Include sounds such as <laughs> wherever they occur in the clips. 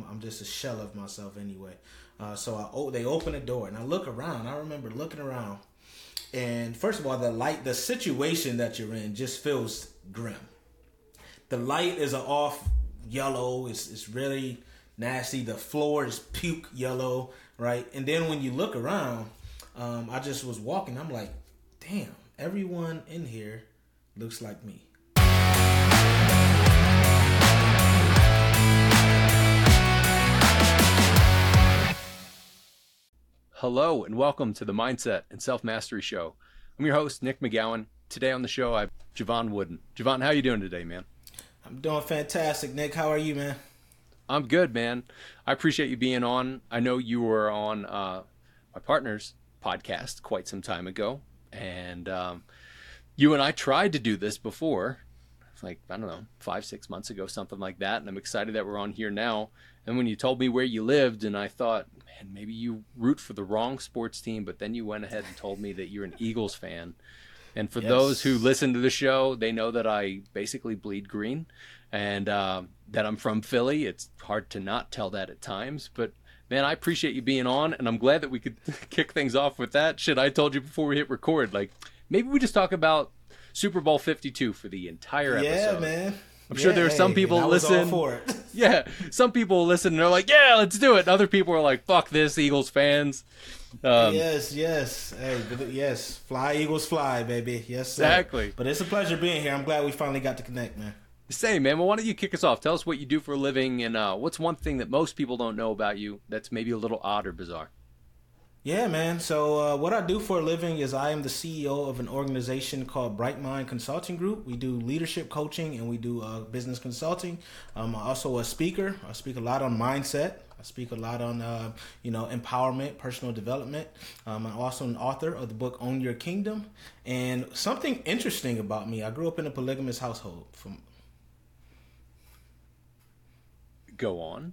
I'm, I'm just a shell of myself anyway. Uh, so I oh, they open the door and I look around. I remember looking around, and first of all, the light, the situation that you're in, just feels grim. The light is an off yellow. It's it's really nasty. The floor is puke yellow, right? And then when you look around, um, I just was walking. I'm like, damn, everyone in here looks like me. Hello and welcome to the Mindset and Self Mastery Show. I'm your host Nick McGowan. Today on the show I have Jevon Wooden. Jevon, how are you doing today, man? I'm doing fantastic, Nick. How are you, man? I'm good, man. I appreciate you being on. I know you were on uh, my partner's podcast quite some time ago, and um, you and I tried to do this before, like I don't know, five six months ago, something like that. And I'm excited that we're on here now. And when you told me where you lived, and I thought, man, maybe you root for the wrong sports team, but then you went ahead and told me that you're an Eagles fan. And for yes. those who listen to the show, they know that I basically bleed green and uh, that I'm from Philly. It's hard to not tell that at times, but man, I appreciate you being on, and I'm glad that we could <laughs> kick things off with that shit I told you before we hit record. Like, maybe we just talk about Super Bowl 52 for the entire episode. Yeah, man. I'm yeah, sure there are some people hey, listen. for it. <laughs> yeah, some people listen and they're like, "Yeah, let's do it." And other people are like, "Fuck this, Eagles fans." Um, yes, yes, hey, yes, fly Eagles, fly, baby. Yes, sir. exactly. But it's a pleasure being here. I'm glad we finally got to connect, man. Same, man. Well, why don't you kick us off? Tell us what you do for a living and uh, what's one thing that most people don't know about you that's maybe a little odd or bizarre. Yeah, man. So uh, what I do for a living is I am the CEO of an organization called Bright Mind Consulting Group. We do leadership coaching and we do uh, business consulting. I'm also a speaker. I speak a lot on mindset. I speak a lot on uh, you know empowerment, personal development. Um, I'm also an author of the book Own Your Kingdom. And something interesting about me, I grew up in a polygamous household. From go on.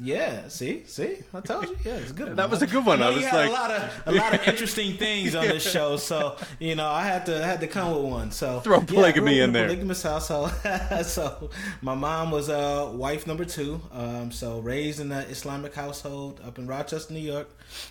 Yeah, see, see, I told you. Yeah, it's good. that was a good one. I, I was like, a lot of a lot of interesting <laughs> things on this show, so you know, I had to had to come with one. So throw polygamy yeah, in there. Polygamous household. <laughs> so my mom was uh, wife number two. Um, so raised in an Islamic household up in Rochester, New York.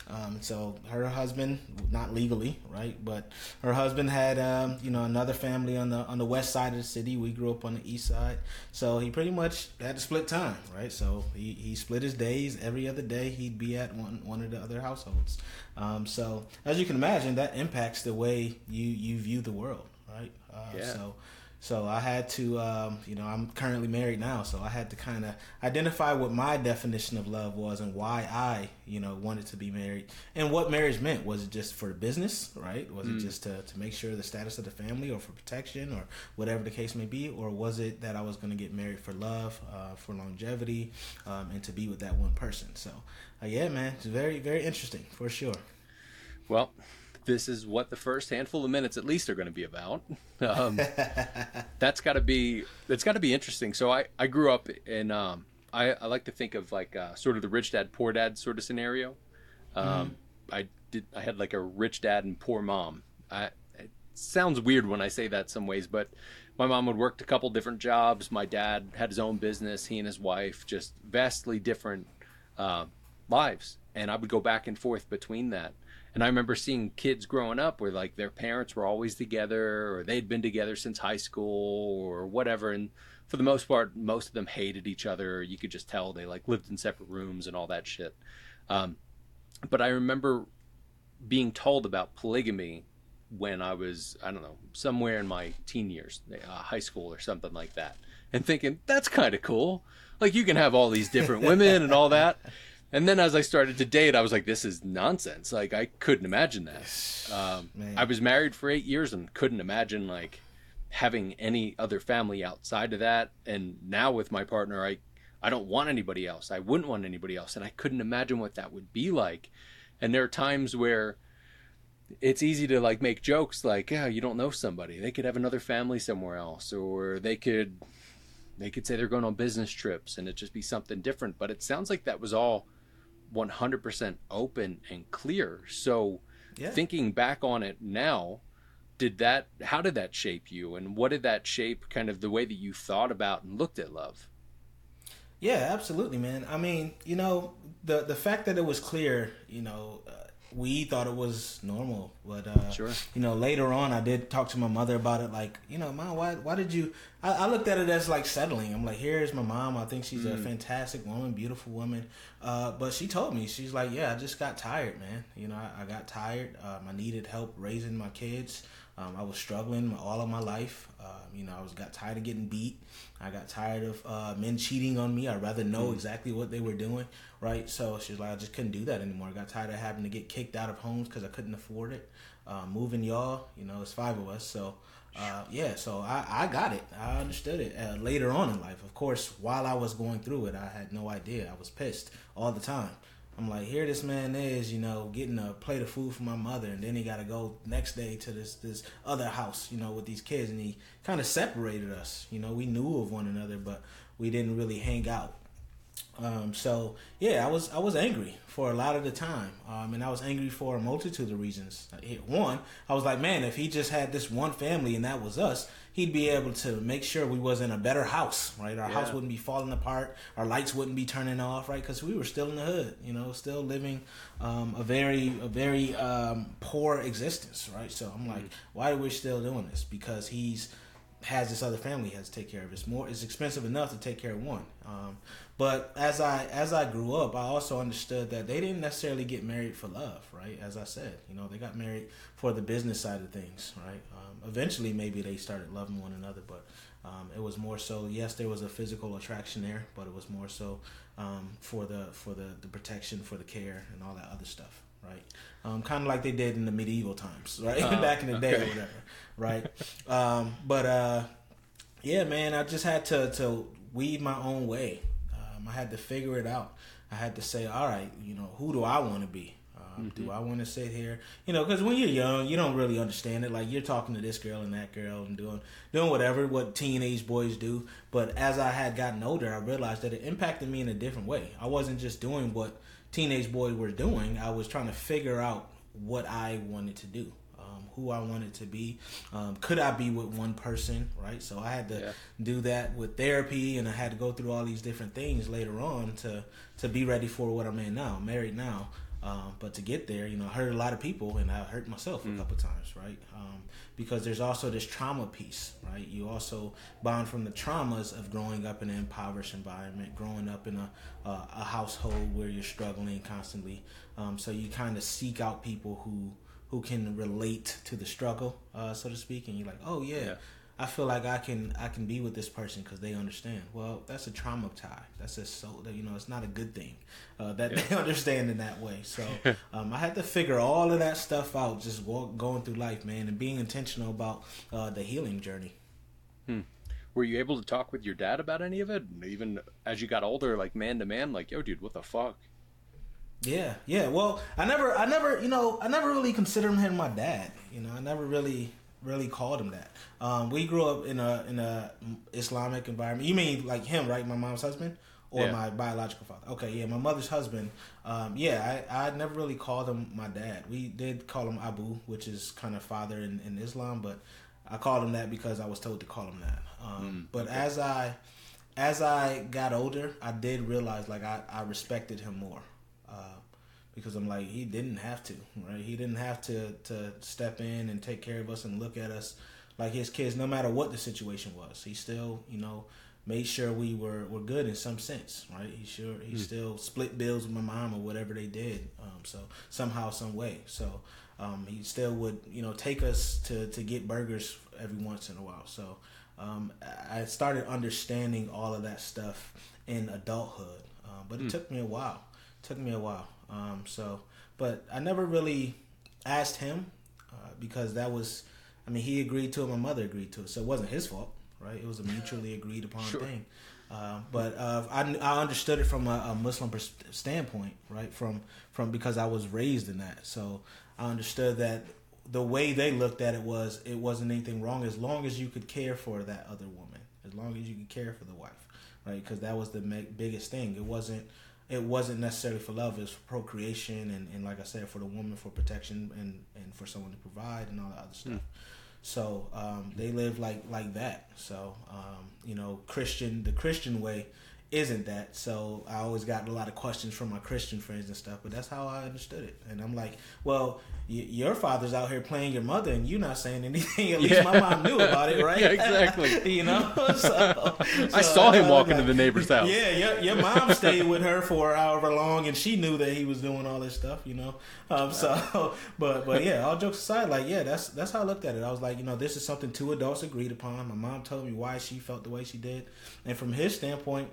Um, so her husband, not legally, right, but her husband had um, you know another family on the on the west side of the city. We grew up on the east side, so he pretty much had to split time, right? So he he split split his days. Every other day, he'd be at one one of the other households. Um, so as you can imagine, that impacts the way you you view the world, right? Uh, yeah. So so I had to, um, you know, I'm currently married now, so I had to kind of identify what my definition of love was and why I, you know, wanted to be married and what marriage meant. Was it just for business, right? Was mm. it just to, to make sure the status of the family or for protection or whatever the case may be? Or was it that I was going to get married for love, uh, for longevity, um, and to be with that one person? So, uh, yeah, man, it's very, very interesting for sure. Well, this is what the first handful of minutes at least are going to be about. Um, <laughs> that's got to be that's got to be interesting. So I I grew up in um, I I like to think of like uh, sort of the rich dad poor dad sort of scenario. Um, mm. I did I had like a rich dad and poor mom. I it sounds weird when I say that some ways, but my mom would worked a couple different jobs. My dad had his own business. He and his wife just vastly different uh, lives, and I would go back and forth between that. And I remember seeing kids growing up where like their parents were always together or they'd been together since high school or whatever. And for the most part, most of them hated each other. You could just tell they like lived in separate rooms and all that shit. Um, but I remember being told about polygamy when I was, I don't know, somewhere in my teen years, uh, high school or something like that, and thinking, that's kind of cool. Like, you can have all these different women and all that. <laughs> And then as I started to date, I was like, this is nonsense. Like, I couldn't imagine that. Um, I was married for eight years and couldn't imagine, like, having any other family outside of that. And now with my partner, I, I don't want anybody else. I wouldn't want anybody else. And I couldn't imagine what that would be like. And there are times where it's easy to like make jokes like, yeah, you don't know somebody. They could have another family somewhere else, or they could they could say they're going on business trips and it just be something different. But it sounds like that was all 100% open and clear. So, yeah. thinking back on it now, did that how did that shape you and what did that shape kind of the way that you thought about and looked at love? Yeah, absolutely, man. I mean, you know, the the fact that it was clear, you know, uh, we thought it was normal, but uh, Sure. you know, later on, I did talk to my mother about it. Like, you know, mom, why why did you? I, I looked at it as like settling. I'm like, here's my mom. I think she's a fantastic woman, beautiful woman. Uh, but she told me, she's like, yeah, I just got tired, man. You know, I, I got tired. Um, I needed help raising my kids. Um, I was struggling all of my life. Um, you know, I was got tired of getting beat. I got tired of uh, men cheating on me. I'd rather know exactly what they were doing, right? So she's like, I just couldn't do that anymore. I got tired of having to get kicked out of homes because I couldn't afford it. Uh, moving y'all, you know, it's five of us, so uh, yeah. So I, I got it. I understood it uh, later on in life. Of course, while I was going through it, I had no idea. I was pissed all the time. I'm like, here this man is, you know, getting a plate of food for my mother, and then he got to go next day to this this other house, you know, with these kids, and he kind of separated us. You know, we knew of one another, but we didn't really hang out. Um, so yeah, I was I was angry for a lot of the time, um, and I was angry for a multitude of reasons. One, I was like, man, if he just had this one family and that was us, he'd be able to make sure we was in a better house, right? Our house wouldn't be falling apart, our lights wouldn't be turning off, right? Because we were still in the hood, you know, still living um, a very a very um, poor existence, right? So I'm like, why are we still doing this? Because he's has this other family he has to take care of. It's more it's expensive enough to take care of one. Um, but as I as I grew up, I also understood that they didn't necessarily get married for love, right? As I said, you know, they got married for the business side of things, right? Um, eventually, maybe they started loving one another, but um, it was more so. Yes, there was a physical attraction there, but it was more so um, for the for the the protection, for the care, and all that other stuff, right? Um, kind of like they did in the medieval times, right? Oh, <laughs> Back in the day or whatever, right? um, but uh, yeah, man, I just had to to weed my own way. Um, I had to figure it out. I had to say, all right, you know, who do I want to be? Um, Do I want to sit here? You know, because when you're young, you don't really understand it. Like you're talking to this girl and that girl and doing doing whatever what teenage boys do. But as I had gotten older, I realized that it impacted me in a different way. I wasn't just doing what teenage boy were doing. I was trying to figure out what I wanted to do um, who I wanted to be. Um, could I be with one person, right? So I had to Yeah. do that with therapy, and I had to go through all these different things later on to to be ready for what I'm in now. I'm married now. Um, but to get there, you know, I hurt a lot of people, and I hurt myself a couple times, right? Um, because there's also this trauma piece, right? You also bond from the traumas of growing up in an impoverished environment, growing up in a uh, a household where you're struggling constantly. Um, so you kind of seek out people who who can relate to the struggle, uh, so to speak, and you're like, oh yeah, Yeah. I feel like I can I can be with this person because they understand. Well, that's a trauma tie. That's a so that you know it's not a good thing uh, that <laughs> they understand in that way. So <laughs> um, I had to figure all of that stuff out just walk, going through life, man, and being intentional about uh, the healing journey. Were you able to talk with your dad about any of it? Even as you got older, like man to man, like, yo, dude, what the fuck? Yeah, yeah. Well, I never, I never, you know, I never really considered him my dad. You know, I never really, really called him that. Um, we grew up in a in a Islamic environment. You mean like him, right? My mom's husband or Yeah. my biological father? Okay, yeah, my mother's husband. Um, yeah, I, I never really called him my dad. We did call him Abu, which is kind of father in, in Islam, but I called him that because I was told to call him that. Um, but as I as I got older, I did realize like I, I respected him more. Because I'm like he didn't have to, right? He didn't have to to step in and take care of us and look at us like his kids, no matter what the situation was. He still, you know, made sure we were, were good in some sense, right? He sure he still split bills with my mom or whatever they did. Um, so somehow, some way. So um, he still would, you know, take us to to get burgers every once in a while. So um, I started understanding all of that stuff in adulthood, uh, but it took me a while. Took me a while. Um, so, but I never really asked him uh, because that was, I mean, he agreed to it. My mother agreed to it, so it wasn't his fault, right? It was a mutually agreed upon Sure. thing. Uh, but uh, I, I understood it from a, a Muslim pers- standpoint, right? From from because I was raised in that, so I understood that the way they looked at it was it wasn't anything wrong as long as you could care for that other woman, as long as you could care for the wife, right? Because that was the ma- biggest thing. It wasn't it wasn't necessarily for love; it was for procreation and, and like I said, for the woman for protection and and for someone to provide and all that other stuff. So um, they live like like that. So um, you know, Christian the Christian way isn't that. So I always got a lot of questions from my Christian friends and stuff. But that's how I understood it. And I'm like, well, y- your father's out here playing your mother, and you're not saying anything. <laughs> At least Yeah. my mom knew about it, <laughs> right? Yeah, exactly. <laughs> you know. So, I saw him was walking to the neighbor's house. Yeah, your, your mom stayed with her for however long, and she knew that he was doing all this stuff. You know. Um, so, but but yeah, all jokes aside, like yeah, that's that's how I looked at it. I was like, you know, this is something two adults agreed upon. My mom told me why she felt the way she did, and from his standpoint.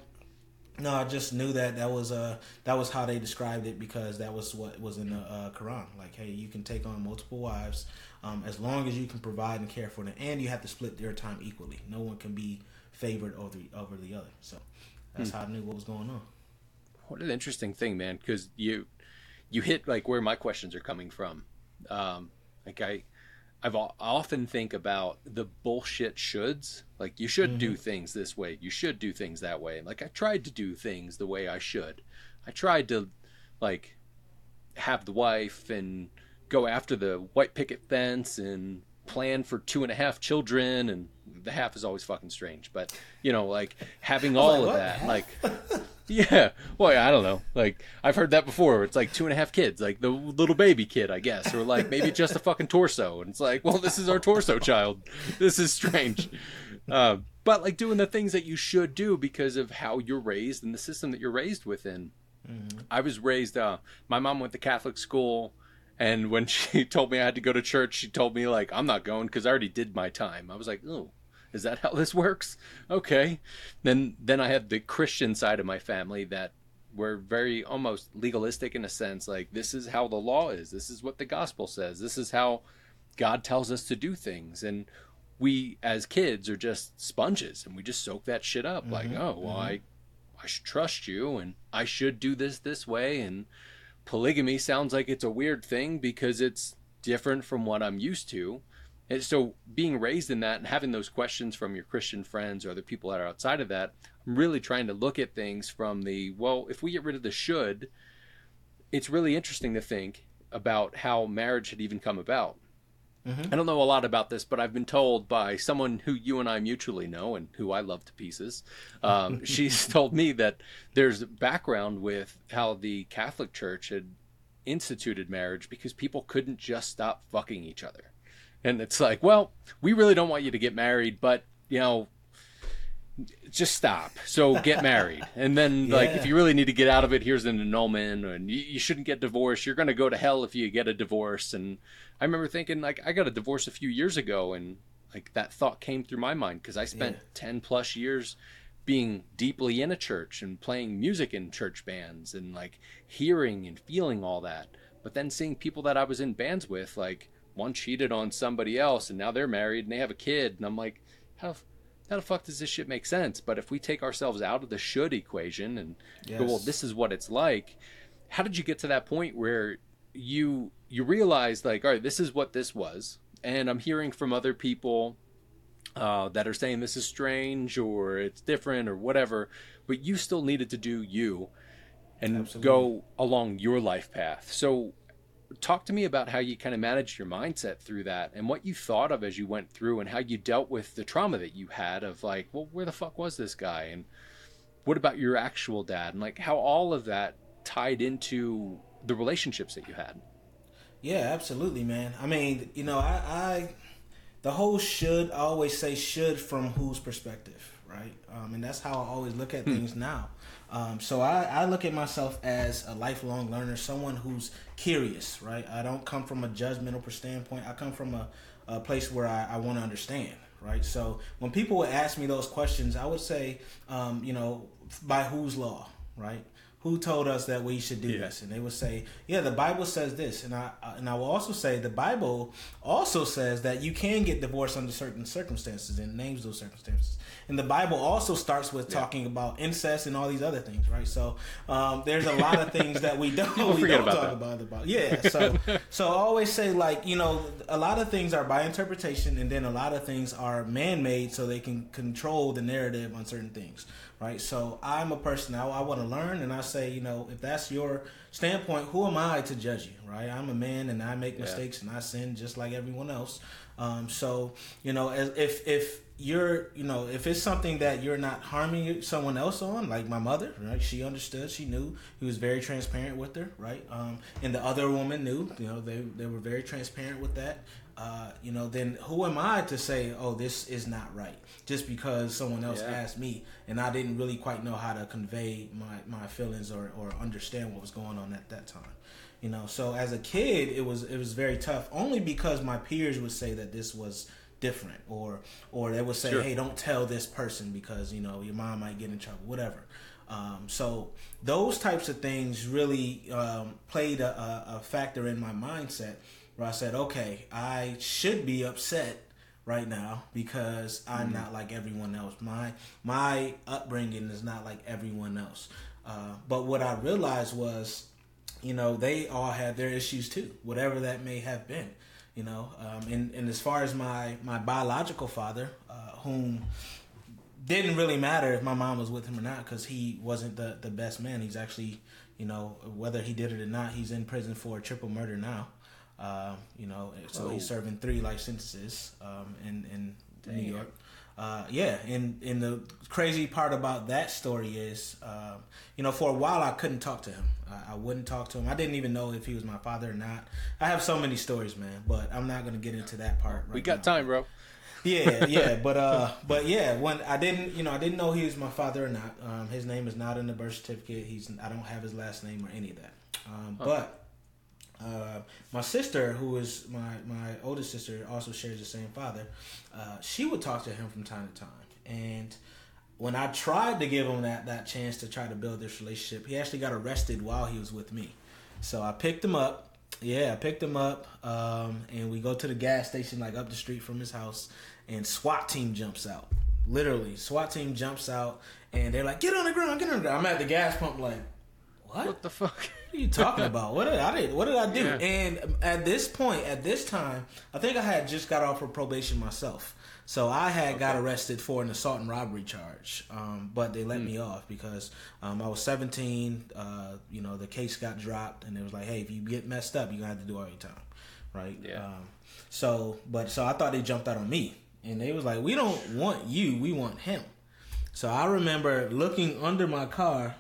No, I just knew that that was uh that was how they described it because that was what was in the uh, Quran. Like, hey, you can take on multiple wives um, as long as you can provide and care for them, and you have to split their time equally. No one can be favored over the, over the other. So that's how I knew what was going on. What an interesting thing, man. Because you you hit like where my questions are coming from. Um, like I I've I often think about the bullshit shoulds. Like you should do mm-hmm. things this way. You should do things that way. Like I tried to do things the way I should. I tried to like have the wife and go after the white picket fence and plan for two and a half children and the half is always fucking strange. But you know like having all like, of that Half? like yeah well i don't know. Like i've heard that before. It's like two and a half kids like the little baby kid i guess or like maybe just a fucking torso. And it's like well this is our torso child. This is strange. Uh, but like doing the things that you should do because of how you're raised and the system that you're raised within. I was raised. Uh, my mom went to Catholic school, and when <laughs> she told me I had to go to church, she told me like I'm not going because I already did my time. I was like, oh, is that how this <laughs> works? Okay. Then then I had the Christian side of my family that were very almost legalistic in a sense. Like this is how the law is. This is what the gospel says. This is how God tells us to do things, and we as kids are just sponges, and we just soak that shit up. Like, mm-hmm, oh well, mm-hmm. I I should trust you and I should do this this way and polygamy sounds like it's a weird thing because it's different from what I'm used to. And so being raised in that and having those questions from your Christian friends or the people that are outside of that, I'm really trying to look at things from the well, if we get rid of the should, it's really interesting to think about how marriage had even come about. I don't know a lot about this, but I've been told by someone who you and I mutually know and who I love to pieces. Um, <laughs> she's told me that there's background with how the Catholic Church had instituted marriage because people couldn't just stop fucking each other. And it's like, well, we really don't want you to get married, but, you know, just stop. So get married. And then, <laughs> like, if you really need to get out of it, here's an annulment, and you, you shouldn't get divorced. You're going to go to hell if you get a divorce. And I remember thinking, like, I got a divorce a few years ago, and, like, that thought came through my mind because I spent Yeah. 10 plus years being deeply in a church and playing music in church bands and, like, hearing and feeling all that. But then seeing people that I was in bands with, like, one cheated on somebody else, and now they're married and they have a kid. And I'm like, how how the fuck does this shit make sense? But if we take ourselves out of the should equation and go, well, this is what it's like. How did you get to that point where you you realize like, all right, this is what this was, and I'm hearing from other people uh, that are saying this is strange or it's different or whatever, but you still needed to do you and Absolutely. go along your life path. So talk to me about how you kind of managed your mindset through that and what you thought of as you went through and how you dealt with the trauma that you had of like well where the fuck was this guy and what about your actual dad and like how all of that tied into the relationships that you had Yeah, absolutely, man. I mean, you know, I, I the whole should I always say should from whose perspective, right? Um, and that's how I always look at things now. Um, so I, I look at myself as a lifelong learner, someone who's curious, right? I don't come from a judgmental standpoint. I come from a, a place where I, I want to understand, right? So when people would ask me those questions, I would say, um, you know, by whose law, right? Who told us that we should do Yeah. this? And they would say, "Yeah, the Bible says this." And I and I will also say the Bible also says that you can get divorced under certain circumstances and names those circumstances. And the Bible also starts with talking about incest and all these other things, right? So um, there's a lot of things that we <laughs> don't we don't about talk that. about the Bible. Yeah. So <laughs> so I always say like you know a lot of things are by interpretation, and then a lot of things are man made so they can control the narrative on certain things right? So I'm a person I, I want to learn, and I say, you know, if that's your standpoint, who am I to judge you, right? I'm a man, and I make Yeah. mistakes, and I sin just like everyone else. Um, so you know, as, if if you're you know if it's something that you're not harming someone else on like my mother right? She understood she knew he was very transparent with her right? Um, and the other woman knew you know they, they were very transparent with that. Uh, you know then who am i to say oh this is not right? Just because someone else yeah. asked me and i didn't really quite know how to convey my, my feelings or, or understand what was going on at that time you know? So as a kid it was it was very tough only because my peers would say that this was different or or they would say sure. hey don't tell this person because you know your mom might get in trouble whatever um, so those types of things really um, played a, a, factor in my mindset where i said okay i should be upset right now because i'm mm-hmm. not like everyone else my my upbringing is not like everyone else uh, but what i realized was you know they all had their issues too whatever that may have been you know um, and, and as far as my my biological father uh, whom didn't really matter if my mom was with him or not because he wasn't the, the best man. He's actually you know whether he did it or not he's in prison for triple murder now. Uh, you know so oh. he's serving three life sentences um, in, in new york uh, yeah, and and the crazy part about that story is, uh, you know, for a while I couldn't talk to him. I, I, wouldn't talk to him. I didn't even know if he was my father or not. I have so many stories, man, but I'm not gonna get into that part. Right we got now. time, bro. yeah, <laughs> yeah, but uh, but yeah, when I didn't, you know, I didn't know he was my father or not. Um, his name is not in the birth certificate. He's I don't have his last name or any of that. Um, but uh, my sister, who is my my oldest sister, also shares the same father. Uh, she would talk to him from time to time, and when I tried to give him that that chance to try to build this relationship, he actually got arrested while he was with me. So I picked him up. Yeah, I picked him up, um, and we go to the gas station like up the street from his house, and SWAT team jumps out. Literally, SWAT team jumps out, and they're like, "Get on the ground, get on the ground." I'm at the gas pump, like, "What? What the fuck?" What are you talking about? What did I did? What did I do? Yeah. And at this point, at this time, I think I had just got off of probation myself. So I had okay. got arrested for an assault and robbery charge, um, but they let mm. me off because um, I was 17. Uh, you know, the case got dropped, and it was like, hey, if you get messed up, you're gonna have to do all your time, right? Yeah. Um, so, but so I thought they jumped out on me, and they was like, we don't want you, we want him. So I remember looking under my car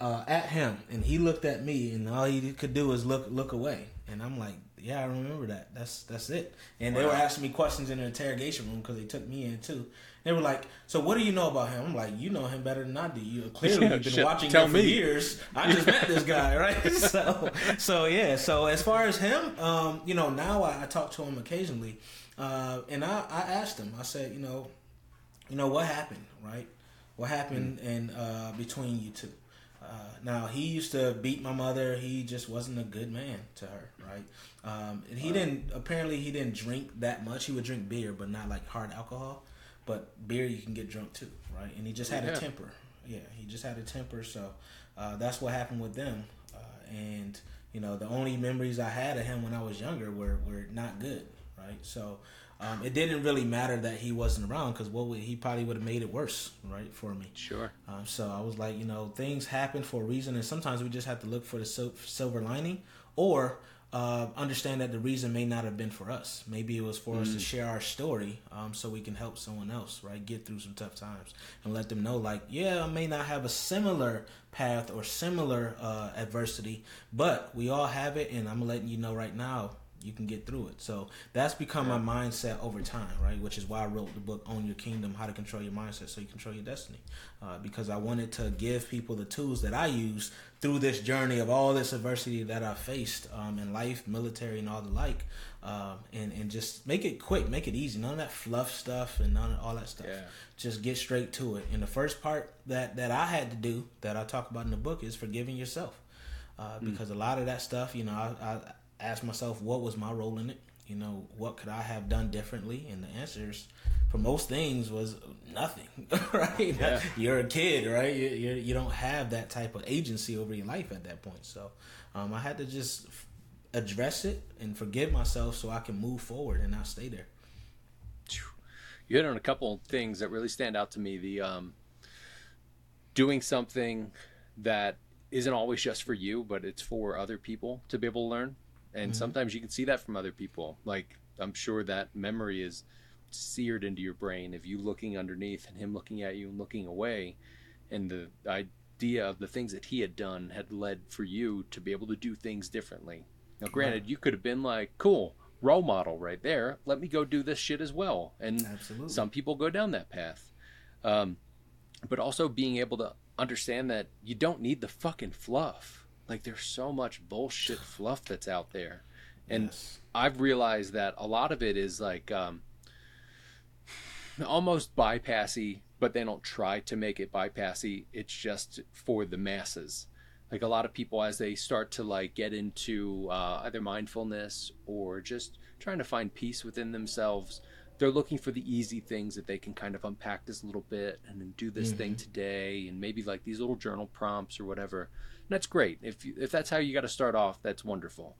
uh, at him, and he looked at me, and all he could do was look look away. And I'm like, yeah, I remember that. That's that's it. And wow. they were asking me questions in the interrogation room because they took me in too. They were like, "So what do you know about him?" I'm like, "You know him better than I do. You clearly you've been shit, watching him for years. I just met this <laughs> guy, right?" <laughs> so, so yeah. So as far as him, um, you know, now I, I talk to him occasionally, uh, and I, I asked him. I said, you know, you know what happened, right? What happened mm. in uh, between you two? Uh, now he used to beat my mother. He just wasn't a good man to her, right? Um, and he didn't. Apparently, he didn't drink that much. He would drink beer, but not like hard alcohol. But beer, you can get drunk too, right? And he just had yeah. a temper. Yeah, he just had a temper. So uh, that's what happened with them. Uh, and you know, the only memories I had of him when I was younger were were not good, right? So um, it didn't really matter that he wasn't around because what would, he probably would have made it worse, right, for me. Sure. Um, so I was like, you know, things happen for a reason, and sometimes we just have to look for the sil- silver lining, or uh, understand that the reason may not have been for us. Maybe it was for mm. us to mm. share our story, um, so we can help someone else, right, get through some tough times, and let them know, like, yeah, I may not have a similar path or similar uh, adversity, but we all have it, and I'm letting you know right now you can get through it. So that's become yeah. my mindset over time, right? Which is why I wrote the book Own Your Kingdom: How to Control Your Mindset So You Control Your Destiny, uh, because I wanted to give people the tools that I use through this journey of all this adversity that I faced um, in life, military, and all the like, uh, and and just make it quick, make it easy. None of that fluff stuff and none of all that stuff. Yeah. Just get straight to it. And the first part that that I had to do that I talk about in the book is forgiving yourself. Uh, mm. because mm. a lot of that stuff, you know, I, I ask myself what was my role in it? You know what could i have done differently? And the answers for most things was nothing <laughs> right? Yeah. you're a kid right? You, you, you don't have that type of agency over your life at that point. So um, i had to just address it and forgive myself so i can move forward and not stay there. You hit on a couple things that really stand out to me. The um, doing something that isn't always just for you but it's for other people to be able to learn and mm-hmm. sometimes you can see that from other people like i'm sure that memory is seared into your brain of you looking underneath and him looking at you and looking away, and the idea of the things that he had done had led for you to be able to do things differently. Now, granted, right. you could have been like, "Cool, role model right there. Let me go do this shit as well." And Absolutely. some people go down that path. Um, but also being able to understand that you don't need the fucking fluff. Like there's so much bullshit <sighs> fluff that's out there. And yes. I've realized that a lot of it is like um, almost bypassy, but they don't try to make it bypassy. It's just for the masses. Like a lot of people, as they start to like get into uh, either mindfulness or just trying to find peace within themselves, they're looking for the easy things that they can kind of unpack this little bit and then do this mm-hmm. thing today and maybe like these little journal prompts or whatever. And that's great. If you, if that's how you got to start off, that's wonderful.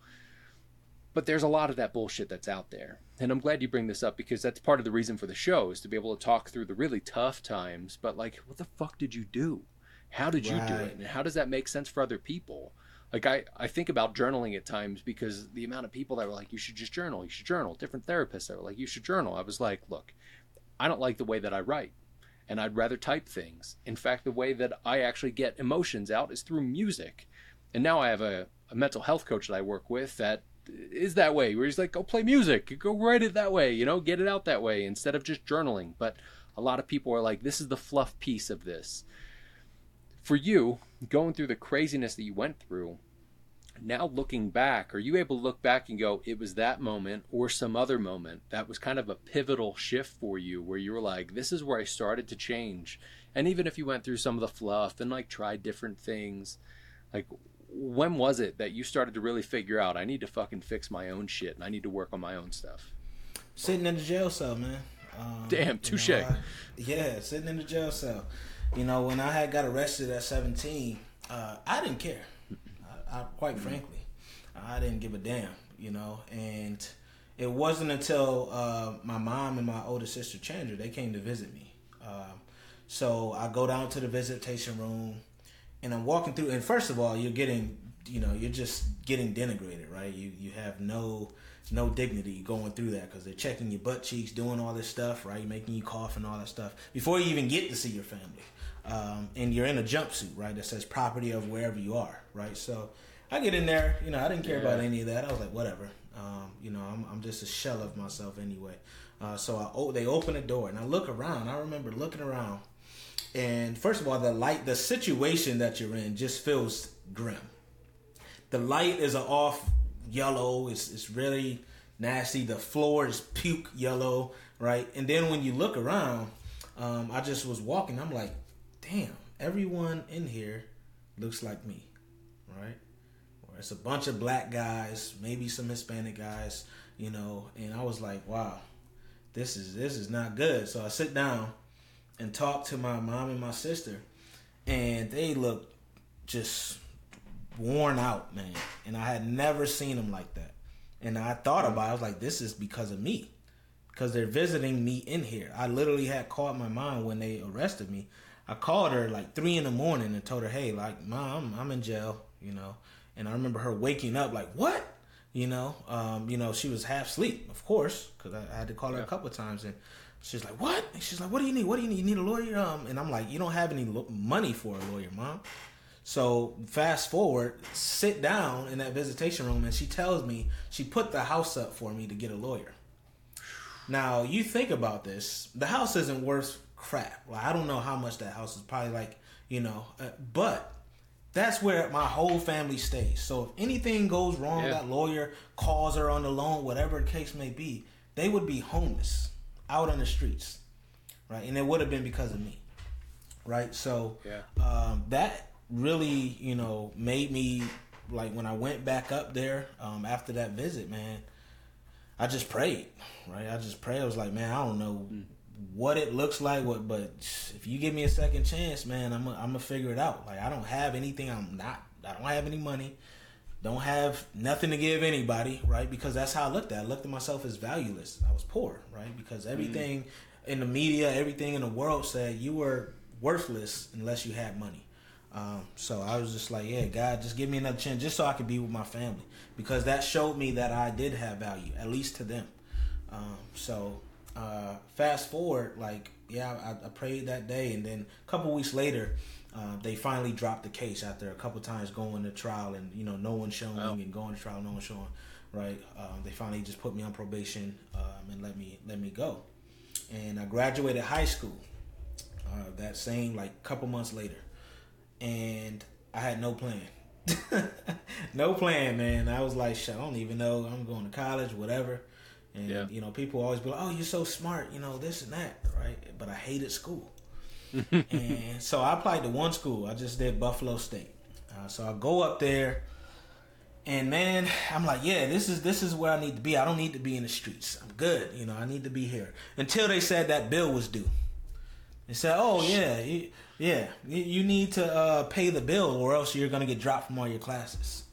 But there's a lot of that bullshit that's out there. And I'm glad you bring this up because that's part of the reason for the show is to be able to talk through the really tough times, but like what the fuck did you do? How did you right. do it? And how does that make sense for other people? like I, I think about journaling at times because the amount of people that were like you should just journal you should journal different therapists that were like you should journal i was like look i don't like the way that i write and i'd rather type things. In fact the way that i actually get emotions out is through music. And now i have a, a mental health coach that i work with that is that way where he's like go play music. Go write it that way you know get it out that way instead of just journaling. But a lot of people are like this is the fluff piece of this. For you going through the craziness that you went through now looking back are you able to look back and go it was that moment or some other moment that was kind of a pivotal shift for you where you were like this is where i started to change? And even if you went through some of the fluff and like tried different things like when was it that you started to really figure out i need to fucking fix my own shit and i need to work on my own stuff sitting in the jail cell man. Um, damn touche. you know, yeah sitting in the jail cell. You know when i had got arrested at 17 uh, i didn't care I, quite frankly, I didn't give a damn, you know. And it wasn't until uh, my mom and my older sister Chandra they came to visit me. Um, so I go down to the visitation room, and I'm walking through. And first of all, you're getting, you know, you're just getting denigrated, right? You you have no no dignity going through that because they're checking your butt cheeks, doing all this stuff, right? Making you cough and all that stuff before you even get to see your family um, and you're in a jumpsuit, right? That says property of wherever you are, right? So I get in there, you know, I didn't care yeah. about any of that. I was like, whatever, um, you know, I'm, I'm just a shell of myself anyway. Uh, so I, oh, they open the door and I look around. I remember looking around, and first of all, the light, the situation that you're in just feels grim. The light is an off yellow. It's it's really nasty. The floor is puke yellow, right? And then when you look around, um, I just was walking. I'm like, damn, everyone in here looks like me, right? Or it's a bunch of black guys, maybe some Hispanic guys, you know, and I was like, wow, this is this is not good. So I sit down and talk to my mom and my sister, and they look just worn out, man. And I had never seen them like that. And I thought about it, I was like, this is because of me. Because they're visiting me in here. I literally had caught my mind when they arrested me. I called her like three in the morning and told her, "Hey, like, mom, I'm in jail," you know. And I remember her waking up like, "What?" You know, um, you know, she was half asleep, of course, because I, I, had to call her yeah. a couple of times, and she's like, "What?" And she's like, "What do you need? What do you need? You need a lawyer?" Um, and I'm like, "You don't have any lo- money for a lawyer, mom." So fast forward, sit down in that visitation room, and she tells me she put the house up for me to get a lawyer. Now you think about this: the house isn't worth crap. Like I don't know how much that house is. Probably like you know, uh, but that's where my whole family stays. So if anything goes wrong, yeah. that lawyer calls her on the loan, whatever the case may be, they would be homeless out on the streets, right? And it would have been because of me, right? So yeah. um, that really, you know, made me like when I went back up there um, after that visit, man. I just prayed, right? I just prayed. I was like, man, I don't know mm what it looks like. What, but if you give me a second chance, man, I'm I'm gonna figure it out. Like I don't have anything. I'm not. I don't have any money. Don't have nothing to give anybody, right? Because that's how I looked at. It. I looked at myself as valueless. I was poor, right? Because mm-hmm. everything mm-hmm. in the media, everything in the world said you were worthless unless you had money. Um, so I was just like, yeah, God, just give me another chance, just so I could be with my family, because that showed me that I did have value, at least to them. Um, so uh, fast forward, like yeah, I, I, prayed that day, and then a couple weeks later, uh, they finally dropped the case after a couple times going to trial, and you know no one showing, oh. and going to trial, no one showing. Right? Um, they finally just put me on probation um, and let me let me go, and I graduated high school uh, that same like couple months later, and I had no plan. <laughs> no plan, man. I was like, I don't even know. I'm going to college, whatever. And yeah. you know, people always be like, "Oh, you're so smart," you know, this and that, right? But I hated school, <laughs> and so I applied to one school. I just did Buffalo State. Uh, so I go up there, and man, I'm like, yeah, this is this is where I need to be. I don't need to be in the streets. I'm good, you know. I need to be here. Until they said that bill was due. They said, "Oh yeah, you, yeah, you need to uh, pay the bill, or else you're gonna get dropped from all your classes."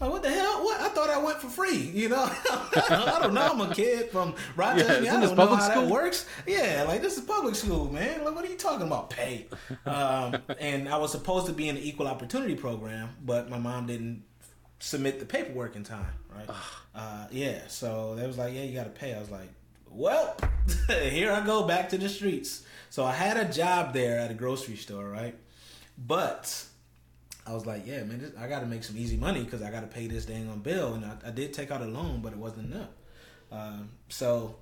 Like, what the hell? What? I thought I went for free. You know, <laughs> I don't know. I'm a kid from Rochester. Yeah, I don't know how school? that works. Yeah, like this is public school, man. Like, what are you talking about? Pay. Um, and I was supposed to be in the equal opportunity program, but my mom didn't submit the paperwork in time. Right? Uh, yeah. So they was like, yeah, you got to pay. I was like, well, <laughs> here I go back to the streets. So I had a job there at a grocery store, right? But I was like, yeah, man, this, I got to make some easy money because I got to pay this dang on bill. And I, I, did take out a loan, but it wasn't enough. Um, so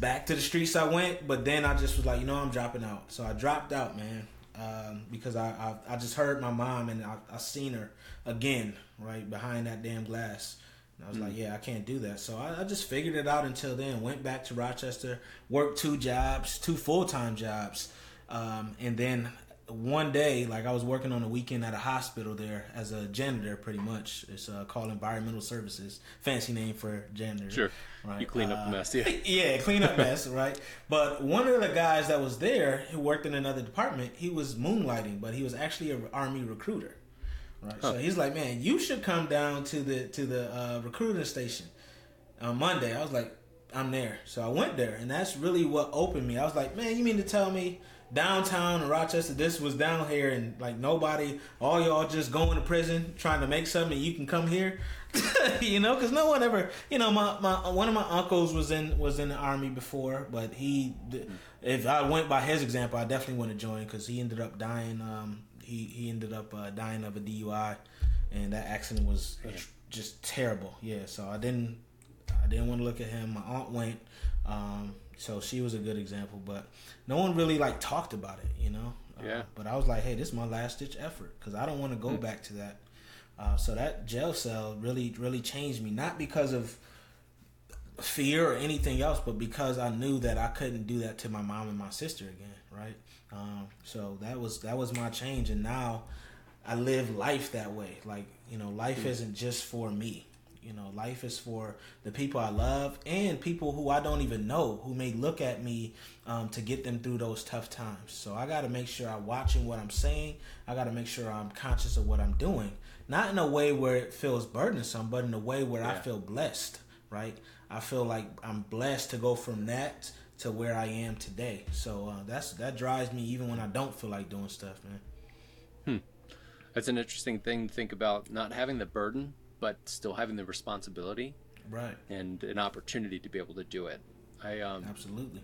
back to the streets I went, but then I just was like, you know, I'm dropping out. So I dropped out, man, um, because I, I, I just heard my mom and I, I seen her again, right behind that damn glass. And I was mm. like, yeah, I can't do that. So I, I, just figured it out until then. Went back to Rochester, worked two jobs, two full time jobs, um, and then one day, like I was working on a weekend at a hospital there as a janitor, pretty much. It's uh, called Environmental Services, fancy name for janitor. Sure. Right. You clean uh, up the mess, yeah. <laughs> yeah, clean up mess, <laughs> right? But one of the guys that was there, who worked in another department, he was moonlighting, but he was actually an army recruiter. Right. Huh. So he's like, man, you should come down to the to the uh, recruiting station on Monday. I was like, I'm there. So I went there, and that's really what opened me. I was like, man, you mean to tell me downtown in Rochester, this was down here, and like nobody, all y'all just going to prison trying to make something, you can come here, <laughs> you know, because no one ever, you know, my, my one of my uncles was in was in the army before, but he, if I went by his example, I definitely wouldn't join because he ended up dying. Um, he he ended up uh, dying of a DUI, and that accident was yeah. just terrible. Yeah, so I didn't I didn't want to look at him. My aunt went. Um, so she was a good example, but no one really like talked about it, you know. Uh, yeah. Uh, but I was like, hey, this is my last ditch effort because I don't want to go mm. back to that. Uh, so that jail cell really, really changed me, not because of fear or anything else, but because I knew that I couldn't do that to my mom and my sister again, right? Um, so that was that was my change, and now I live life that way. Like you know, life mm. isn't just for me. You know, life is for the people I love and people who I don't even know who may look at me um, to get them through those tough times. So I got to make sure I'm watching what I'm saying. I got to make sure I'm conscious of what I'm doing. Not in a way where it feels burdensome, but in a way where yeah. I feel blessed, right? I feel like I'm blessed to go from that to where I am today. So uh, that's that drives me even when I don't feel like doing stuff, man. Hmm. That's an interesting thing to think about not having the burden but still having the responsibility right. and an opportunity to be able to do it. I um absolutely.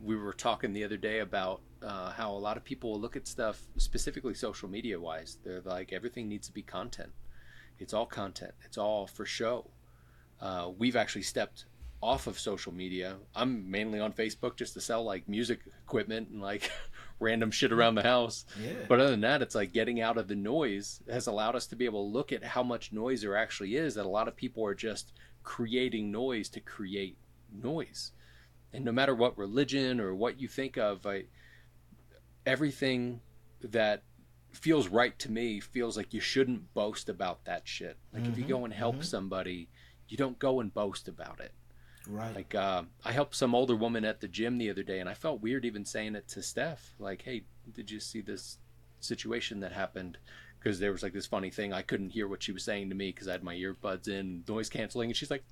we were talking the other day about uh, how a lot of people will look at stuff specifically social media wise. They're like everything needs to be content. It's all content. It's all for show. Uh, we've actually stepped off of social media. I'm mainly on facebook just to sell like music equipment and like <laughs> random shit around the house. Yeah. But other than that, it's like getting out of the noise has allowed us to be able to look at how much noise there actually is. That a lot of people are just creating noise to create noise, and no matter what religion or what you think of, I, everything that feels right to me feels like you shouldn't boast about that shit. Like mm-hmm. if you mm-hmm. go and help mm-hmm. somebody, you don't go and boast about it. Right. Like uh, I helped some older woman at the gym the other day, and I felt weird even saying it to Steph. Like, hey, did you see this situation that happened? Because there was like this funny thing. I couldn't hear what she was saying to me because I had my earbuds in, noise canceling, and she's like,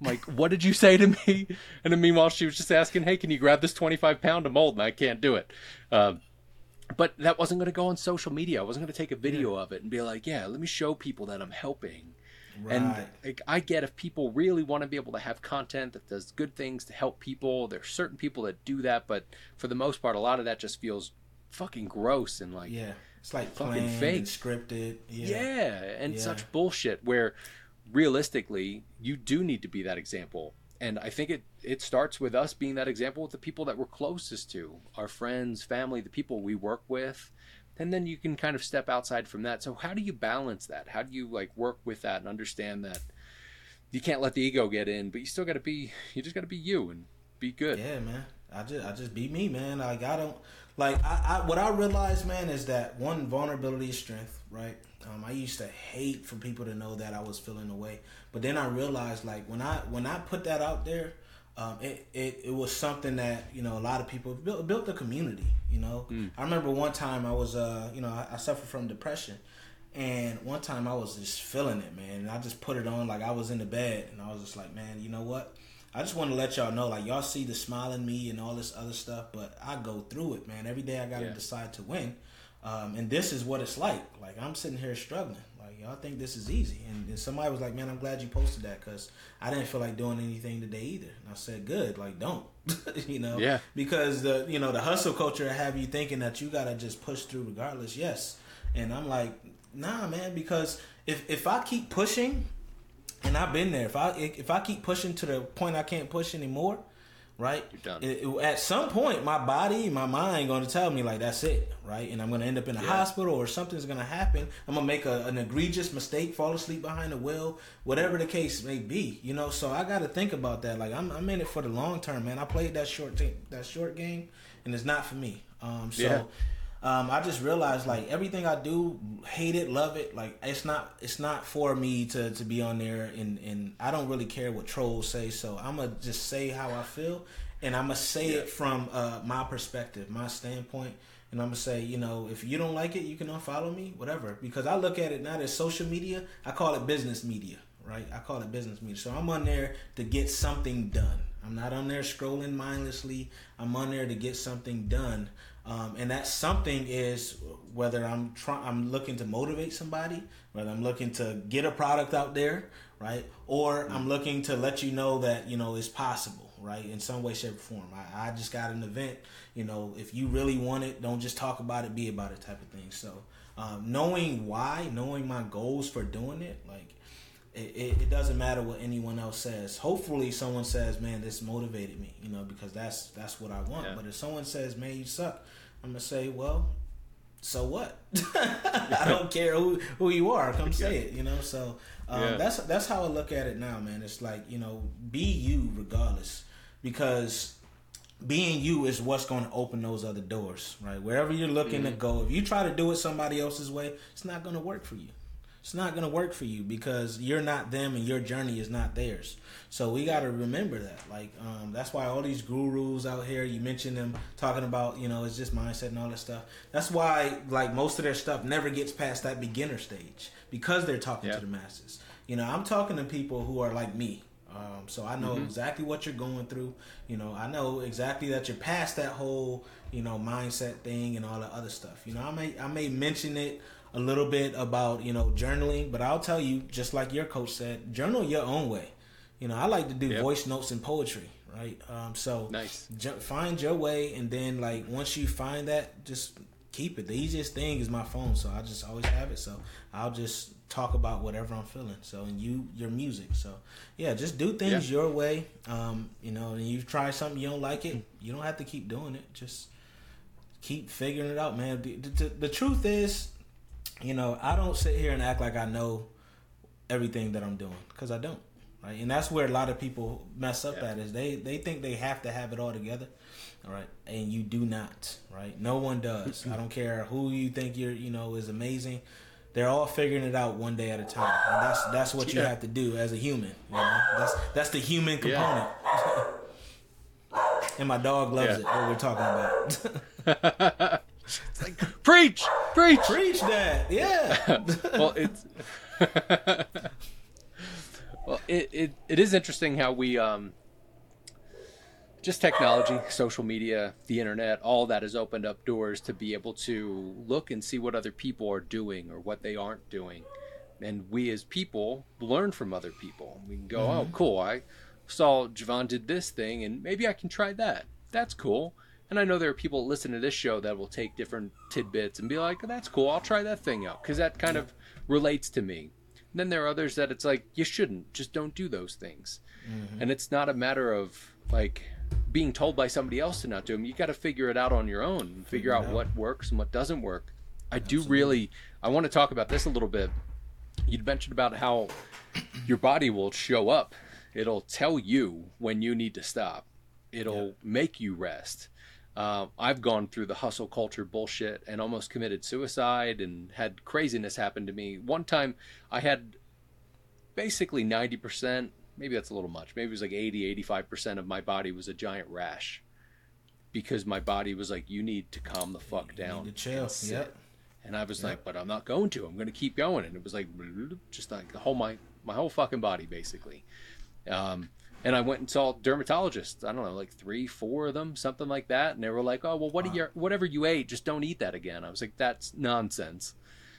like, what did you say to me? <laughs> And then meanwhile, she was just asking, hey, can you grab this 25 pound of mold? And I can't do it. Um, but that wasn't going to go on social media. I wasn't going to take a video yeah. of it and be like, yeah, let me show people that I'm helping Right. And like, I get if people really want to be able to have content that does good things to help people. There's certain people that do that, but for the most part, a lot of that just feels fucking gross and like yeah, it's like fucking fake, scripted. Yeah, yeah and yeah. such bullshit. Where realistically, you do need to be that example. And I think it it starts with us being that example with the people that we're closest to, our friends, family, the people we work with and then you can kind of step outside from that. So how do you balance that? How do you like work with that and understand that you can't let the ego get in but you still got to be you just got to be you and be good? Yeah man. I just i just be me man. Like i don't like I, I what i realized man is that one vulnerability is strength right? Um, i used to hate for people to know that i was feeling away but then i realized like when i when i put that out there um, it, it, it was something that you know a lot of people built built a community. You know, mm. I remember one time I was uh you know I, I suffered from depression, and one time I was just feeling it, man. And I just put it on like I was in the bed, and I was just like, man, you know what? I just want to let y'all know, like y'all see the smile in me and all this other stuff, but I go through it, man. Every day I gotta yeah. decide to win, um, and this is what it's like. Like I'm sitting here struggling y'all think this is easy. And, and somebody was like, man, I'm glad you posted that because I didn't feel like doing anything today either. And I said, good, like don't, <laughs> you know, yeah, because the you know the hustle culture have you thinking that you gotta just push through regardless. Yes, and I'm like, nah, man, because if if I keep pushing, and I've been there, if I if I keep pushing to the point I can't push anymore right? It, it, at some point, my body, my mind, going to tell me like that's it, right? And I'm going to end up in a yeah. hospital or something's going to happen. I'm going to make a, an egregious mistake, fall asleep behind the wheel, whatever the case may be, you know. So I got to think about that. Like I'm, I'm in it for the long term, man. I played that short t- that short game, and it's not for me. Um, so. Yeah. Um, I just realized like everything I do, hate it, love it. Like it's not it's not for me to, to be on there and, and I don't really care what trolls say. So I'm gonna just say how I feel and I'm gonna say yeah. it from uh, my perspective, my standpoint. And I'm gonna say, you know, if you don't like it, you can unfollow me, whatever. Because I look at it not as social media, I call it business media, right? I call it business media. So I'm on there to get something done. I'm not on there scrolling mindlessly. I'm on there to get something done. Um, and that something is whether I'm trying, I'm looking to motivate somebody, whether I'm looking to get a product out there, right, or I'm looking to let you know that you know it's possible, right, in some way, shape, or form. I, I just got an event, you know, if you really want it, don't just talk about it, be about it, type of thing. So, um, knowing why, knowing my goals for doing it, like it, it, it, doesn't matter what anyone else says. Hopefully, someone says, "Man, this motivated me," you know, because that's that's what I want. Yeah. But if someone says, "Man, you suck," I'm gonna say, "Well, so what? <laughs> <laughs> I don't care who who you are. Come say it," you know. So um, yeah. that's that's how I look at it now, man. It's like you know, be you regardless, because being you is what's going to open those other doors, right? Wherever you're looking mm-hmm. to go, if you try to do it somebody else's way, it's not going to work for you it's not going to work for you because you're not them and your journey is not theirs. So we got to remember that. Like um, that's why all these gurus out here, you mentioned them talking about, you know, it's just mindset and all that stuff. That's why like most of their stuff never gets past that beginner stage because they're talking yeah. to the masses. You know, I'm talking to people who are like me. Um, so I know mm-hmm. exactly what you're going through. You know, I know exactly that you're past that whole, you know, mindset thing and all that other stuff. You know, I may I may mention it a little bit about you know journaling, but I'll tell you, just like your coach said, journal your own way. You know, I like to do yep. voice notes and poetry, right? Um, so nice. Ju- find your way, and then like once you find that, just keep it. The easiest thing is my phone, so I just always have it. So I'll just talk about whatever I'm feeling. So and you, your music. So yeah, just do things yeah. your way. Um, you know, and you try something you don't like it, you don't have to keep doing it. Just keep figuring it out, man. The, the, the truth is, you know, I don't sit here and act like I know everything that I'm doing because I don't. Right, and that's where a lot of people mess up yeah. at is they they think they have to have it all together, all right, and you do not. Right, no one does. I don't care who you think you're, you know, is amazing. They're all figuring it out one day at a time, and that's that's what you have to do as a human. You know, that's that's the human component. Yeah. <laughs> and my dog loves it. What we're talking about. <laughs> <laughs> like, preach, preach, preach that. Yeah. <laughs> well, it's <laughs> well, it, it it is interesting how we um just technology, social media, the internet, all that has opened up doors to be able to look and see what other people are doing or what they aren't doing. and we as people learn from other people. We can go, Mm-hmm. oh, cool, I saw Jevon did this thing, and maybe I can try that. That's cool. And I know there are people that listen to this show that will take different tidbits and be like, oh, that's cool, I'll try that thing out because that kind of relates to me. And then there are others that it's like, you shouldn't, just don't do those things. And it's not a matter of like being told by somebody else to not do them. You got to figure it out on your own, and figure out out. what works and what doesn't work. I do really, I want to talk about this a little bit. You'd mentioned about how your body will show up. It'll tell you when you need to stop. It'll make you rest. Uh, I've gone through the hustle culture bullshit and almost committed suicide and had craziness happen to me. One time I had basically 90%, maybe that's a little much. Maybe it was like 80, 85% of my body was a giant rash because my body was like, you need to calm the fuck You down. need to chill. and sit." Yep. And I was like, but I'm not going to. I'm going to keep going. And it was like, just like the whole my my whole fucking body basically. Um, and I went and saw dermatologists. I don't know, like three, four of them, something like that. And they were like, oh well, what do you whatever you ate, just don't eat that again. I was like, that's nonsense.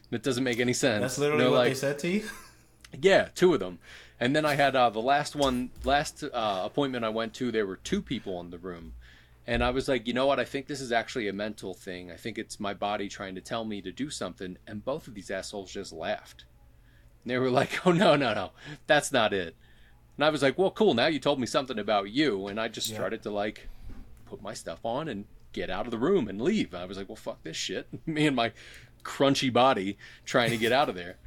That doesn't make any sense. That's literally what like, they said to you. yeah, two of them. And then I had uh, the last one, last uh, appointment I went to. There were two people in the room, and I was like, you know what? I think this is actually a mental thing. I think it's my body trying to tell me to do something. And both of these assholes just laughed. And they were like, oh no, no, no, that's not it. And I was like, well, cool. Now you told me something about you, and I just Yeah. started to like put my stuff on and get out of the room and leave. I was like, well, fuck this shit. <laughs> Me and my crunchy body trying to get out of there.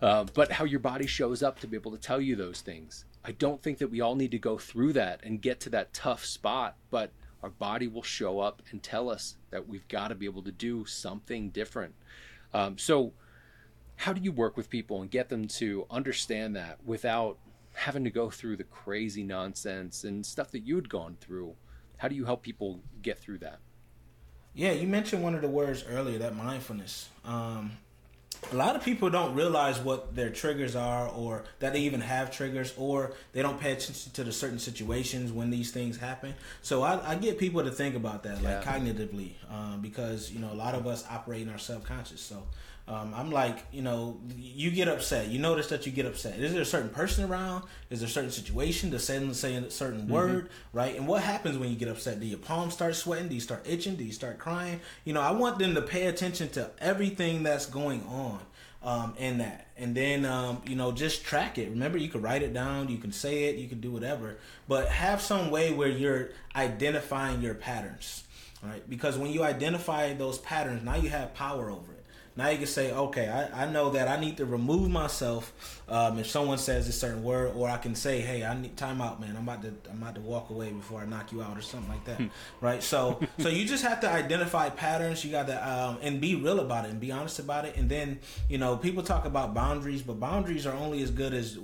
Uh, but how your body shows up to be able to tell you those things. I don't think that we all need to go through that and get to that tough spot, but our body will show up and tell us that we've got to be able to do something different. Um, so, how do you work with people and get them to understand that without having to go through the crazy nonsense and stuff that you'd gone through? How do you help people get through that? Yeah, you mentioned one of the words earlier, that mindfulness. Um, a lot of people don't realize what their triggers are, or that they even have triggers, or they don't pay attention to the certain situations when these things happen. So I, I get people to think about that, like Yeah. cognitively, um, because you know a lot of us operate in our subconscious. So um, I'm like, you know, you get upset. You notice that you get upset. Is there a certain person around? Is there a certain situation to say, say a certain word, right? And what happens when you get upset? Do your palms start sweating? Do you start itching? Do you start crying? You know, I want them to pay attention to everything that's going on um, in that. And then, um, you know, just track it. Remember, you can write it down, you can say it, you can do whatever, but have some way where you're identifying your patterns, right? Because when you identify those patterns, now you have power over it. Now you can say, okay, I, I know that I need to remove myself um, if someone says a certain word, or I can say, hey, I need time out, man. I'm about to I'm about to walk away before I knock you out, or something like that, right? So <laughs> so you just have to identify patterns. You got to um, and be real about it and be honest about it. And then you know people talk about boundaries, but boundaries are only as good as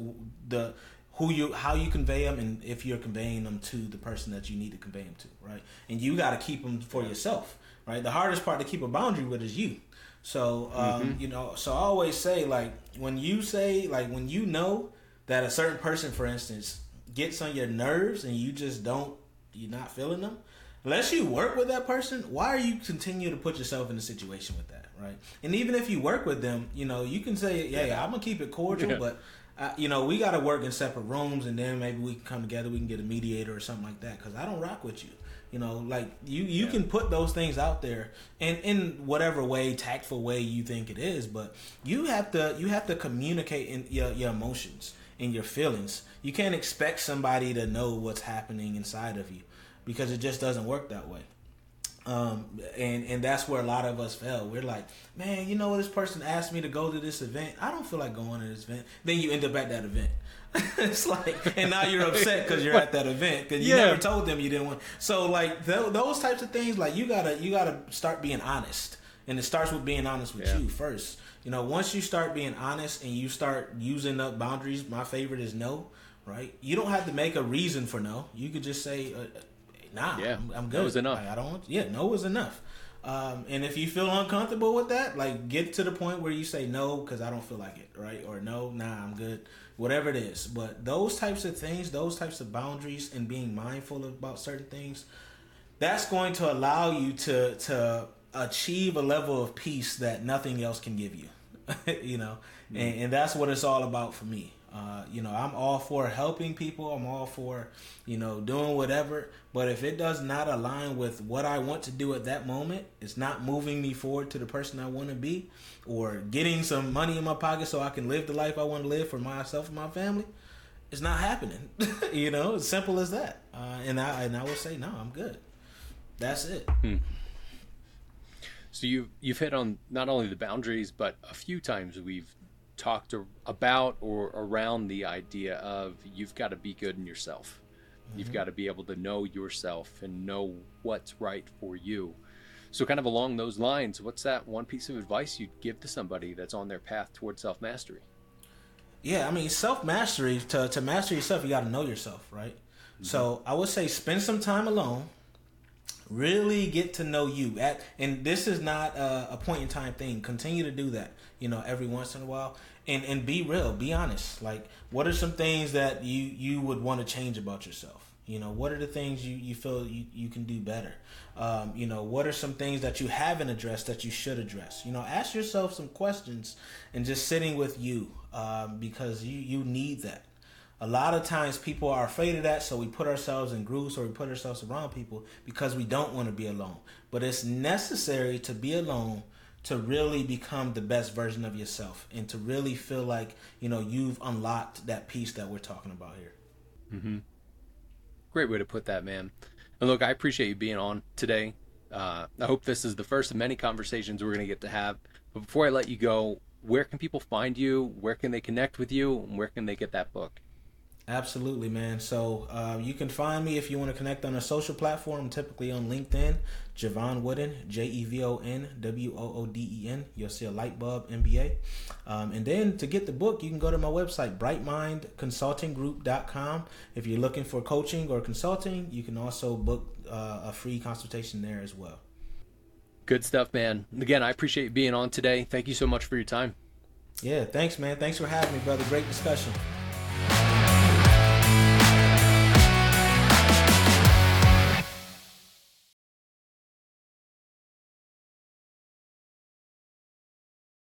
the who you how you convey them and if you're conveying them to the person that you need to convey them to, right? And you got to keep them for yourself, right? The hardest part to keep a boundary with is you. So um, you know, so I always say like when you say like when you know that a certain person, for instance, gets on your nerves and you just don't you're not feeling them. Unless you work with that person, why are you continue to put yourself in a situation with that, right? And even if you work with them, you know, you can say, "Yeah, I'm gonna keep it cordial," Yeah. but uh, you know, we got to work in separate rooms, and then maybe we can come together. We can get a mediator or something like that. Because I don't rock with you. You know, like you you can put those things out there, and in whatever way, tactful way you think it is, but you have to you have to communicate in your your emotions and your feelings. You can't expect somebody to know what's happening inside of you because it just doesn't work that way um, and and that's where a lot of us fail. We're like, man, you know, this person asked me to go to this event. I don't feel like going to this event. Then you end up at that event. <laughs> it's like, and now you're upset because you're at that event because you Yeah. never told them you didn't want. So like th- those types of things, like you gotta you gotta start being honest, and it starts with being honest with Yeah. you first. You know, once you start being honest and you start using up boundaries, my favorite is no. Right? You don't have to make a reason for no. You could just say, uh, "Nah, Yeah. I'm, I'm No good. is enough. Like, I don't want. Yeah, no is enough. Um, and if you feel uncomfortable with that, like get to the point where you say no because I don't feel like it, right? Or no, nah, I'm good. Whatever it is. But those types of things, those types of boundaries, and being mindful about certain things, that's going to allow you to to achieve a level of peace that nothing else can give you. <laughs> you know, mm-hmm. and, and that's what it's all about for me. Uh, you know, I'm all for helping people. I'm all for, you know, doing whatever. But if it does not align with what I want to do at that moment, it's not moving me forward to the person I want to be, or getting some money in my pocket so I can live the life I want to live for myself and my family. It's not happening. <laughs> you know, as simple as that. Uh, and I and I will say, no, I'm good. That's it. Hmm. So you've you've hit on not only the boundaries, but a few times we've talked about or around the idea of you've got to be good in yourself. Mm-hmm. You've got to be able to know yourself and know what's right for you. So, kind of along those lines, what's that one piece of advice you'd give to somebody that's on their path towards self mastery? Yeah, I mean, self mastery, to, to master yourself, you got to know yourself, right? Mm-hmm. So, I would say spend some time alone really get to know you at and this is not a, a, point in time thing continue to do that you know every once in a while and and be real be honest. Like what are some things that you you would want to change about yourself? You know what are the things you you feel you, you can do better? Um, you know what are some things that you haven't addressed that you should address? You know ask yourself some questions and just sitting with you um, because you you need that. A lot of times people are afraid of that, so we put ourselves in groups or we put ourselves around people because we don't want to be alone. But it's necessary to be alone to really become the best version of yourself and to really feel like you know you've unlocked that piece that we're talking about here. Mm-hmm. Great way to put that, man. And look, I appreciate you being on today. Uh, I hope this is the first of many conversations we're going to get to have. But before I let you go, where can people find you? Where can they connect with you? And where can they get that book? Absolutely, man. So uh, you can find me if you want to connect on a social platform, typically on LinkedIn, Jevon Wooden, J E V O N W O O D E N. You'll see a light bulb MBA. Um, and then to get the book, you can go to my website, brightmindconsultinggroup.com. If you're looking for coaching or consulting, you can also book uh, a free consultation there as well. Good stuff, man. Again, I appreciate you being on today. Thank you so much for your time. Yeah, thanks, man. Thanks for having me, brother. Great discussion.